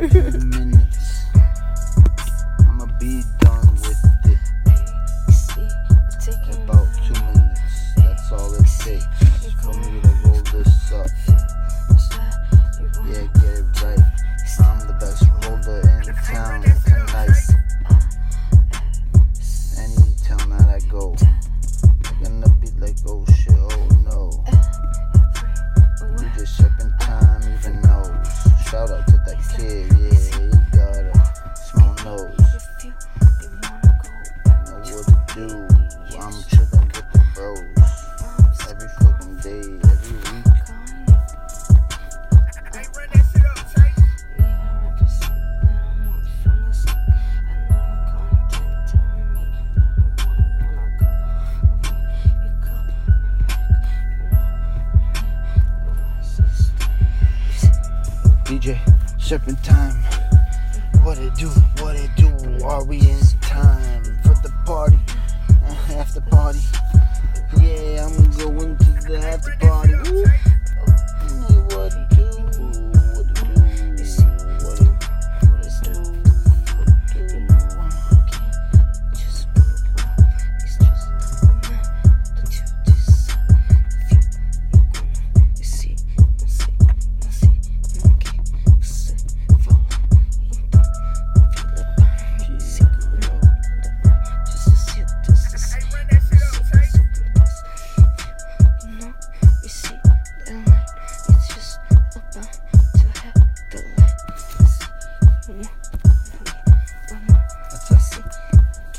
minute. I'm with the bros every fucking day, every week. DJ serpent time. What it do? What it do? Are we in time for the party?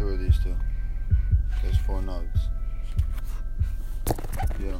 two of these two. There's four nugs. Yeah.